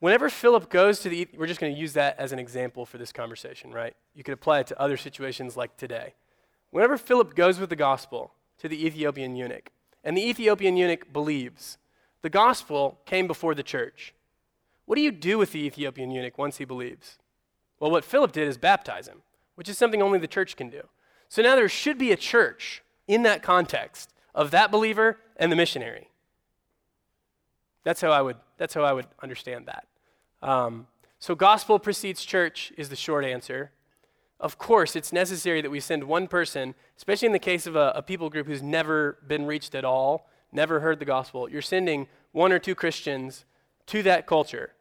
Whenever Philip goes to the, we're just going to use that as an example for this conversation, right? You could apply it to other situations like today. Whenever Philip goes with the gospel to the Ethiopian eunuch, and the Ethiopian eunuch believes, the gospel came before the church. What do you do with the Ethiopian eunuch once he believes? Well, what Philip did is baptize him, which is something only the church can do. So now there should be a church in that context of that believer and the missionary. That's how I would, that's how I would understand that. Um, so, gospel precedes church is the short answer. Of course, it's necessary that we send one person, especially in the case of a, a people group who's never been reached at all, never heard the gospel. You're sending one or two Christians to that culture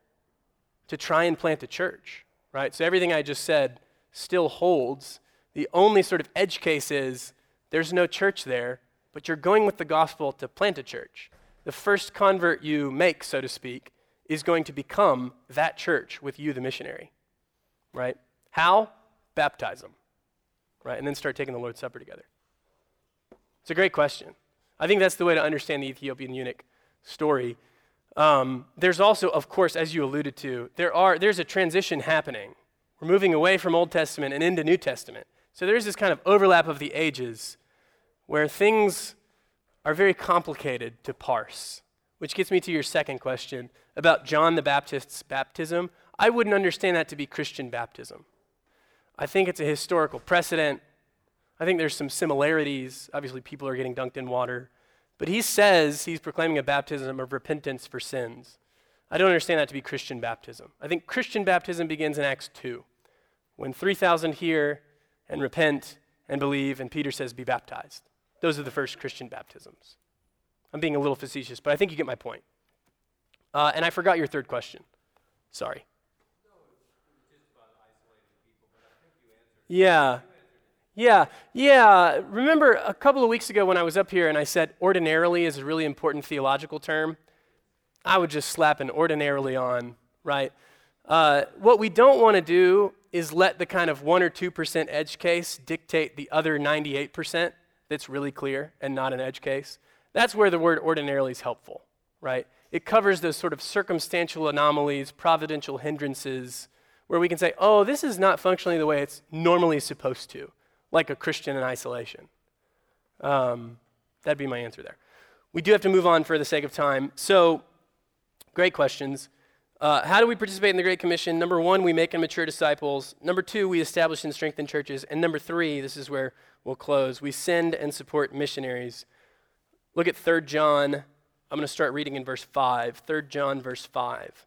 to try and plant a church, right? So, everything I just said still holds. The only sort of edge case is there's no church there, but you're going with the gospel to plant a church. The first convert you make, so to speak, is going to become that church with you, the missionary, right? How? Baptize them, right? And then start taking the Lord's Supper together. It's a great question. I think that's the way to understand the Ethiopian eunuch story. Um, there's also, of course, as you alluded to, there are, there's a transition happening. We're moving away from Old Testament and into New Testament. So there's this kind of overlap of the ages where things are very complicated to parse, which gets me to your second question about John the Baptist's baptism. I wouldn't understand that to be Christian baptism. I think it's a historical precedent. I think there's some similarities. Obviously, people are getting dunked in water. But he says he's proclaiming a baptism of repentance for sins. I don't understand that to be Christian baptism. I think Christian baptism begins in Acts 2, when 3,000 hear and repent and believe, and Peter says, Be baptized. Those are the first Christian baptisms. I'm being a little facetious, but I think you get my point. Uh, and I forgot your third question. Sorry. Yeah. Yeah, yeah. Remember a couple of weeks ago when I was up here and I said ordinarily is a really important theological term? I would just slap an ordinarily on, right? Uh, what we don't want to do is let the kind of 1 or 2% edge case dictate the other 98% that's really clear and not an edge case. That's where the word ordinarily is helpful, right? It covers those sort of circumstantial anomalies, providential hindrances, where we can say, oh, this is not functioning the way it's normally supposed to, like a Christian in isolation. Um, that'd be my answer there. We do have to move on for the sake of time. So, great questions. Uh, how do we participate in the Great Commission? Number one, we make and mature disciples. Number two, we establish and strengthen churches. And number three, this is where we'll close, we send and support missionaries. Look at 3 John. I'm going to start reading in verse 5. 3 John, verse 5.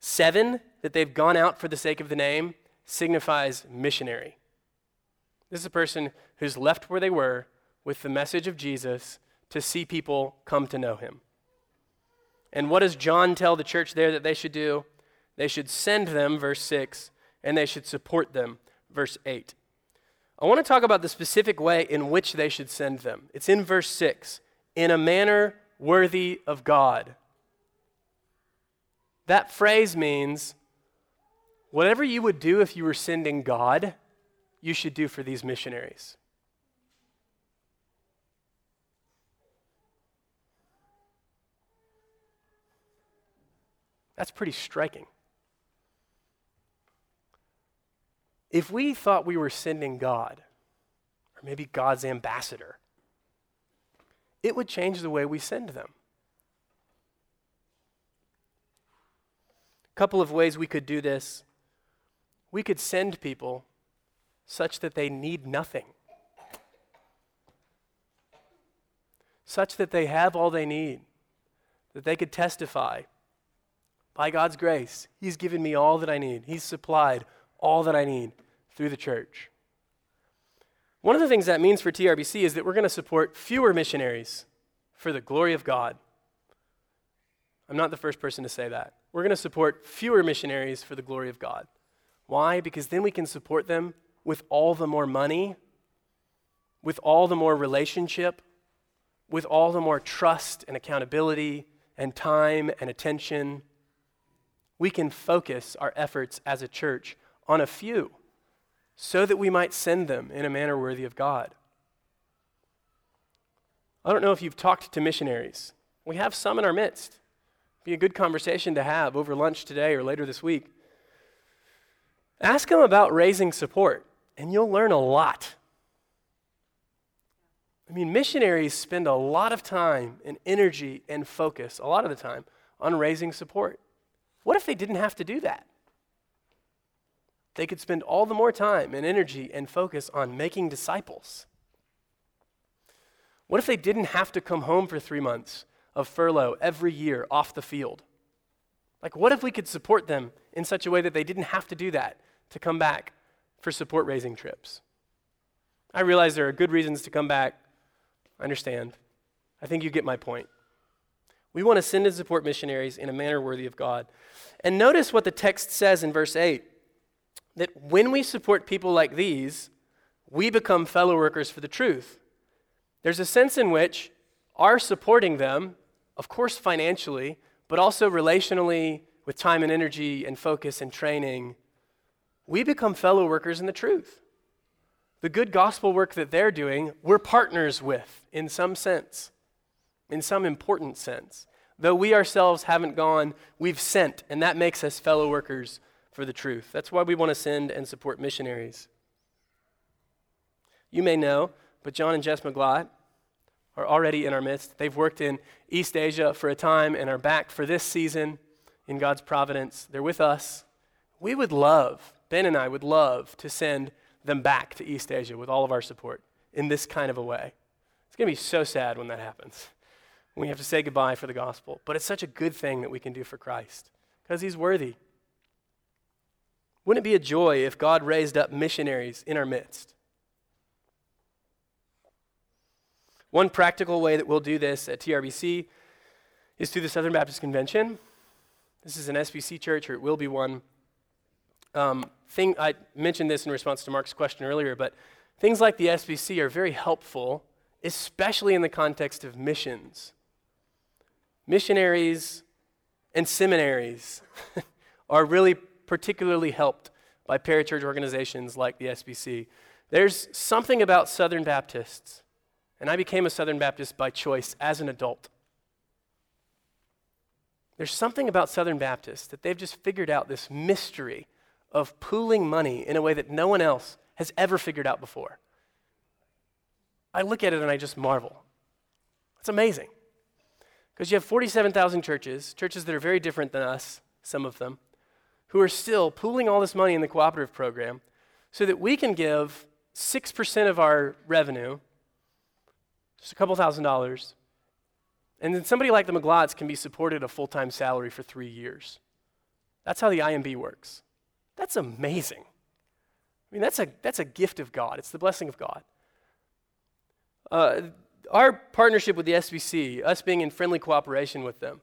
7 that they've gone out for the sake of the name signifies missionary. This is a person who's left where they were with the message of Jesus to see people come to know him. And what does John tell the church there that they should do? They should send them, verse 6, and they should support them, verse 8. I want to talk about the specific way in which they should send them. It's in verse 6 in a manner worthy of God. That phrase means whatever you would do if you were sending God, you should do for these missionaries. That's pretty striking. If we thought we were sending God, or maybe God's ambassador, it would change the way we send them. Couple of ways we could do this. We could send people such that they need nothing, such that they have all they need, that they could testify by God's grace, He's given me all that I need. He's supplied all that I need through the church. One of the things that means for TRBC is that we're going to support fewer missionaries for the glory of God. I'm not the first person to say that. We're going to support fewer missionaries for the glory of God. Why? Because then we can support them with all the more money, with all the more relationship, with all the more trust and accountability and time and attention we can focus our efforts as a church on a few so that we might send them in a manner worthy of God. I don't know if you've talked to missionaries. We have some in our midst. Be a good conversation to have over lunch today or later this week. Ask them about raising support, and you'll learn a lot. I mean, missionaries spend a lot of time and energy and focus, a lot of the time, on raising support. What if they didn't have to do that? They could spend all the more time and energy and focus on making disciples. What if they didn't have to come home for three months of furlough every year off the field? Like, what if we could support them in such a way that they didn't have to do that to come back for support raising trips? I realize there are good reasons to come back. I understand. I think you get my point. We want to send and support missionaries in a manner worthy of God. And notice what the text says in verse 8 that when we support people like these, we become fellow workers for the truth. There's a sense in which our supporting them, of course, financially, but also relationally, with time and energy and focus and training, we become fellow workers in the truth. The good gospel work that they're doing, we're partners with in some sense in some important sense. Though we ourselves haven't gone, we've sent, and that makes us fellow workers for the truth. That's why we want to send and support missionaries. You may know, but John and Jess McGlott are already in our midst. They've worked in East Asia for a time and are back for this season in God's providence. They're with us. We would love, Ben and I would love to send them back to East Asia with all of our support in this kind of a way. It's going to be so sad when that happens. When we have to say goodbye for the gospel. But it's such a good thing that we can do for Christ because he's worthy. Wouldn't it be a joy if God raised up missionaries in our midst? One practical way that we'll do this at TRBC is through the Southern Baptist Convention. This is an SBC church, or it will be one. Um, thing, I mentioned this in response to Mark's question earlier, but things like the SBC are very helpful, especially in the context of missions. Missionaries and seminaries are really particularly helped by parachurch organizations like the SBC. There's something about Southern Baptists, and I became a Southern Baptist by choice as an adult. There's something about Southern Baptists that they've just figured out this mystery of pooling money in a way that no one else has ever figured out before. I look at it and I just marvel. It's amazing. Because you have 47,000 churches, churches that are very different than us, some of them, who are still pooling all this money in the cooperative program so that we can give 6% of our revenue, just a couple thousand dollars, and then somebody like the McGlots can be supported a full time salary for three years. That's how the IMB works. That's amazing. I mean, that's a, that's a gift of God, it's the blessing of God. Uh, our partnership with the SBC, us being in friendly cooperation with them,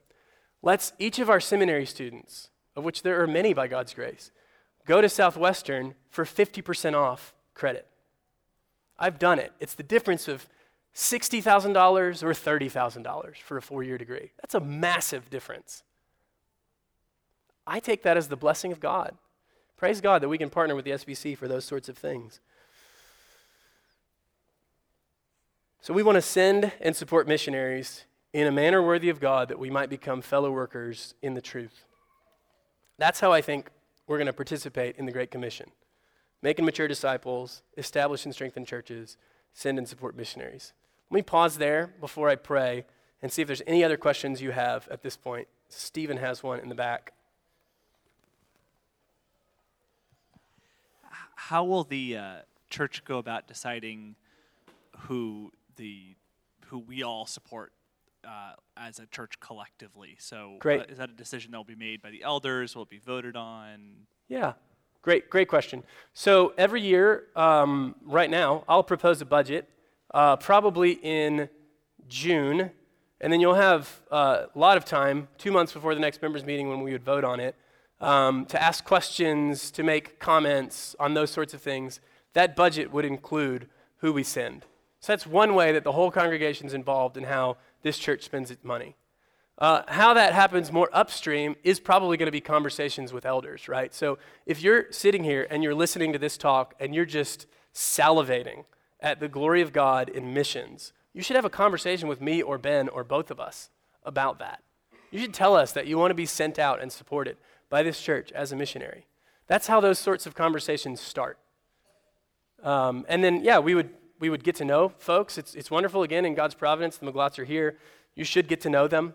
lets each of our seminary students, of which there are many by God's grace, go to Southwestern for 50% off credit. I've done it. It's the difference of $60,000 or $30,000 for a four year degree. That's a massive difference. I take that as the blessing of God. Praise God that we can partner with the SBC for those sorts of things. So we want to send and support missionaries in a manner worthy of God that we might become fellow workers in the truth. That's how I think we're going to participate in the Great Commission make and mature disciples, establish and strengthen churches, send and support missionaries. Let me pause there before I pray and see if there's any other questions you have at this point. Stephen has one in the back. How will the uh, church go about deciding who the who we all support uh, as a church collectively? So, Great. Uh, is that a decision that will be made by the elders? Will it be voted on? Yeah, great, great question. So every year, um, right now, I'll propose a budget, uh, probably in June, and then you'll have uh, a lot of time, two months before the next members' meeting when we would vote on it, um, to ask questions, to make comments on those sorts of things. That budget would include who we send. So that's one way that the whole congregation is involved in how this church spends its money. Uh, how that happens more upstream is probably going to be conversations with elders, right? So if you're sitting here and you're listening to this talk and you're just salivating at the glory of God in missions, you should have a conversation with me or Ben or both of us about that. You should tell us that you want to be sent out and supported by this church as a missionary. That's how those sorts of conversations start. Um, and then, yeah, we would, we would get to know folks. It's, it's wonderful, again, in God's providence. The McGlots are here. You should get to know them.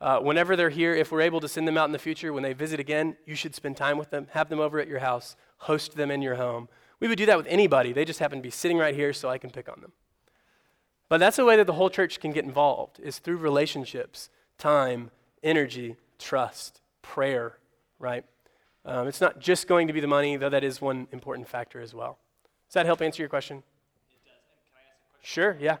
Uh, whenever they're here, if we're able to send them out in the future, when they visit again, you should spend time with them, have them over at your house, host them in your home. We would do that with anybody. They just happen to be sitting right here so I can pick on them. But that's a way that the whole church can get involved, is through relationships, time, energy, trust, prayer, right? Um, it's not just going to be the money, though that is one important factor as well. Does that help answer your question? It does. Can I ask a question? Sure, yeah.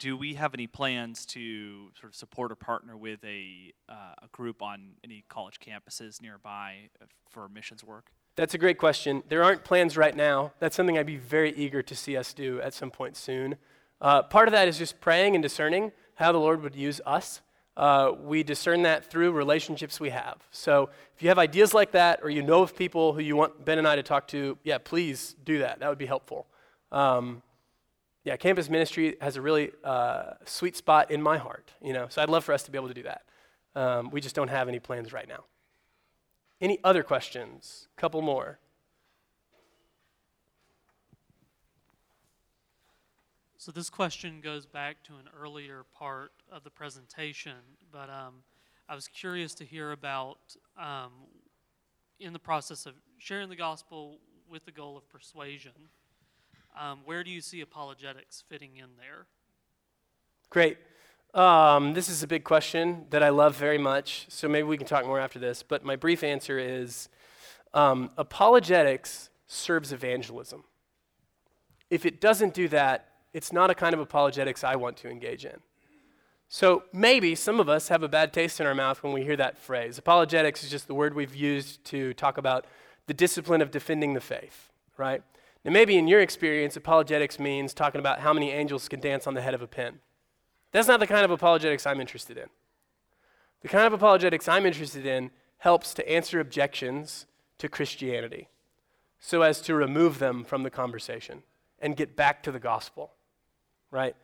do we have any plans to sort of support or partner with a, uh, a group on any college campuses nearby uh, for missions work? That's a great question. There aren't plans right now. That's something I'd be very eager to see us do at some point soon. Uh, part of that is just praying and discerning how the Lord would use us. Uh, we discern that through relationships we have. So if you have ideas like that, or you know of people who you want Ben and I to talk to, yeah, please do that. That would be helpful. Um, yeah, campus ministry has a really uh, sweet spot in my heart, you know. So I'd love for us to be able to do that. Um, we just don't have any plans right now. Any other questions? Couple more. So this question goes back to an earlier part of the presentation, but um, I was curious to hear about, um, in the process of sharing the gospel with the goal of persuasion. Um, where do you see apologetics fitting in there? Great. Um, this is a big question that I love very much, so maybe we can talk more after this. But my brief answer is um, apologetics serves evangelism. If it doesn't do that, it's not a kind of apologetics I want to engage in. So maybe some of us have a bad taste in our mouth when we hear that phrase. Apologetics is just the word we've used to talk about the discipline of defending the faith, right? Now, maybe in your experience, apologetics means talking about how many angels can dance on the head of a pin. That's not the kind of apologetics I'm interested in. The kind of apologetics I'm interested in helps to answer objections to Christianity so as to remove them from the conversation and get back to the gospel, right?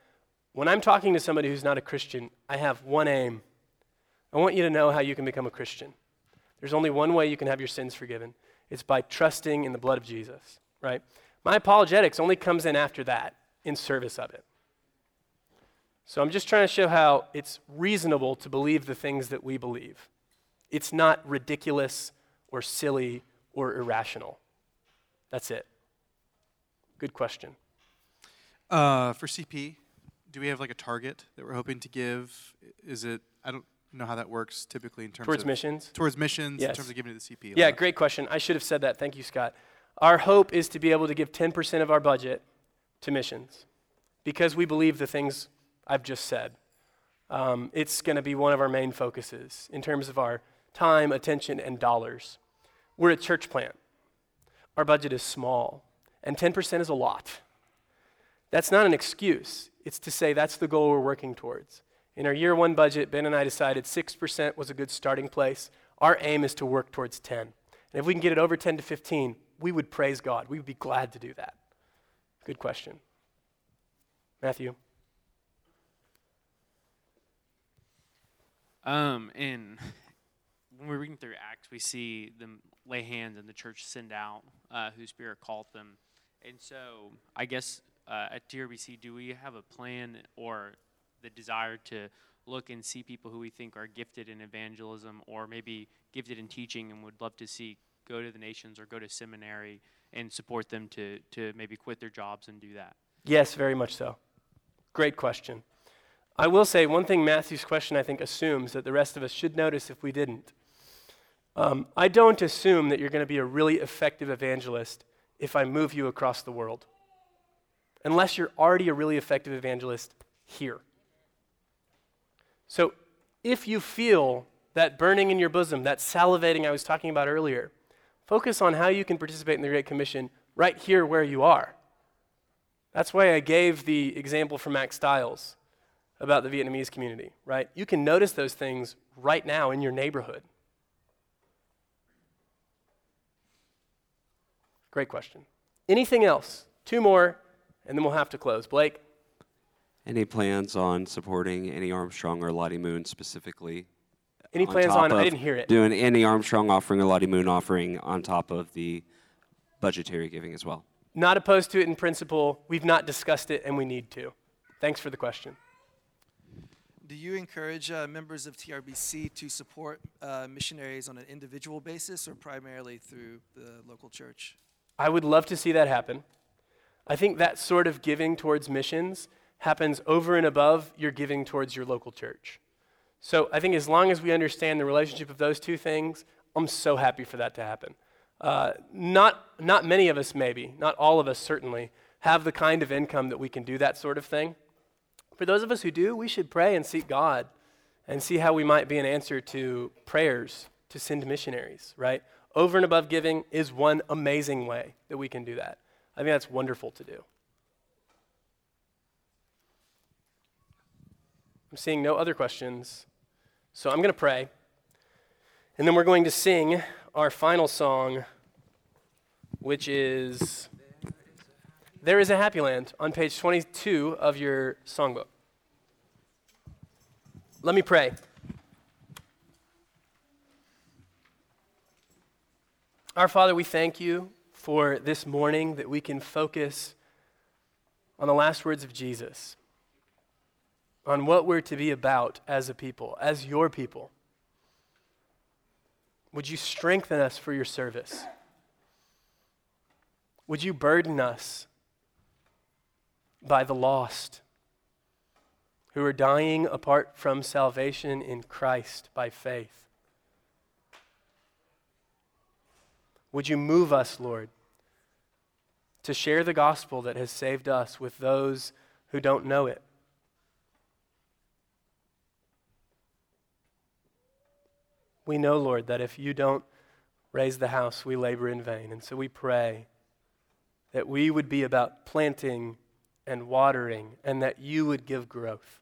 When I'm talking to somebody who's not a Christian, I have one aim. I want you to know how you can become a Christian. There's only one way you can have your sins forgiven it's by trusting in the blood of Jesus, right? My apologetics only comes in after that, in service of it. So I'm just trying to show how it's reasonable to believe the things that we believe. It's not ridiculous or silly or irrational. That's it. Good question. Uh, for CP, do we have like a target that we're hoping to give? Is it, I don't know how that works typically in terms Towards of. missions? Towards missions, in terms of giving to the CP. Yeah, great question. I should have said that. Thank you, Scott. Our hope is to be able to give 10% of our budget to missions because we believe the things I've just said. Um, it's going to be one of our main focuses in terms of our time, attention, and dollars. We're a church plant. Our budget is small, and 10% is a lot. That's not an excuse. It's to say that's the goal we're working towards. In our year one budget, Ben and I decided 6% was a good starting place. Our aim is to work towards 10. And if we can get it over 10 to 15, we would praise God. We would be glad to do that. Good question. Matthew? Um, and when we're reading through Acts, we see them lay hands and the church send out uh, whose Spirit called them. And so, I guess uh, at TRBC, do we have a plan or the desire to look and see people who we think are gifted in evangelism or maybe gifted in teaching and would love to see go to the nations or go to seminary and support them to, to maybe quit their jobs and do that? Yes, very much so. Great question. I will say one thing Matthew's question, I think, assumes that the rest of us should notice if we didn't. Um, I don't assume that you're going to be a really effective evangelist if I move you across the world, unless you're already a really effective evangelist here. So if you feel that burning in your bosom, that salivating I was talking about earlier, focus on how you can participate in the Great Commission right here where you are. That's why I gave the example from Mack Stiles about the Vietnamese community, right? You can notice those things right now in your neighborhood. Great question. Anything else? Two more, and then we'll have to close. Blake? Any plans on supporting Annie Armstrong or Lottie Moon specifically? Any plans on- I didn't hear it. Doing Annie Armstrong offering or Lottie Moon offering on top of the budgetary giving as well. Not opposed to it in principle. We've not discussed it, and we need to. Thanks for the question. Do you encourage uh, members of TRBC to support uh, missionaries on an individual basis or primarily through the local church? I would love to see that happen. I think that sort of giving towards missions happens over and above your giving towards your local church. So I think as long as we understand the relationship of those two things, I'm so happy for that to happen. Uh, not, not many of us, maybe, not all of us certainly, have the kind of income that we can do that sort of thing. For those of us who do, we should pray and seek God and see how we might be an answer to prayers to send missionaries, right? Over and above giving is one amazing way that we can do that. I think that's wonderful to do. I'm seeing no other questions, so I'm going to pray. And then we're going to sing our final song, which is There is a Happy Land on page 22 of your songbook. Let me pray. Our Father, we thank you for this morning that we can focus on the last words of Jesus, on what we're to be about as a people, as your people. Would you strengthen us for your service? Would you burden us by the lost who are dying apart from salvation in Christ by faith? Would you move us, Lord, to share the gospel that has saved us with those who don't know it? We know, Lord, that if you don't raise the house, we labor in vain. And so we pray that we would be about planting and watering and that you would give growth.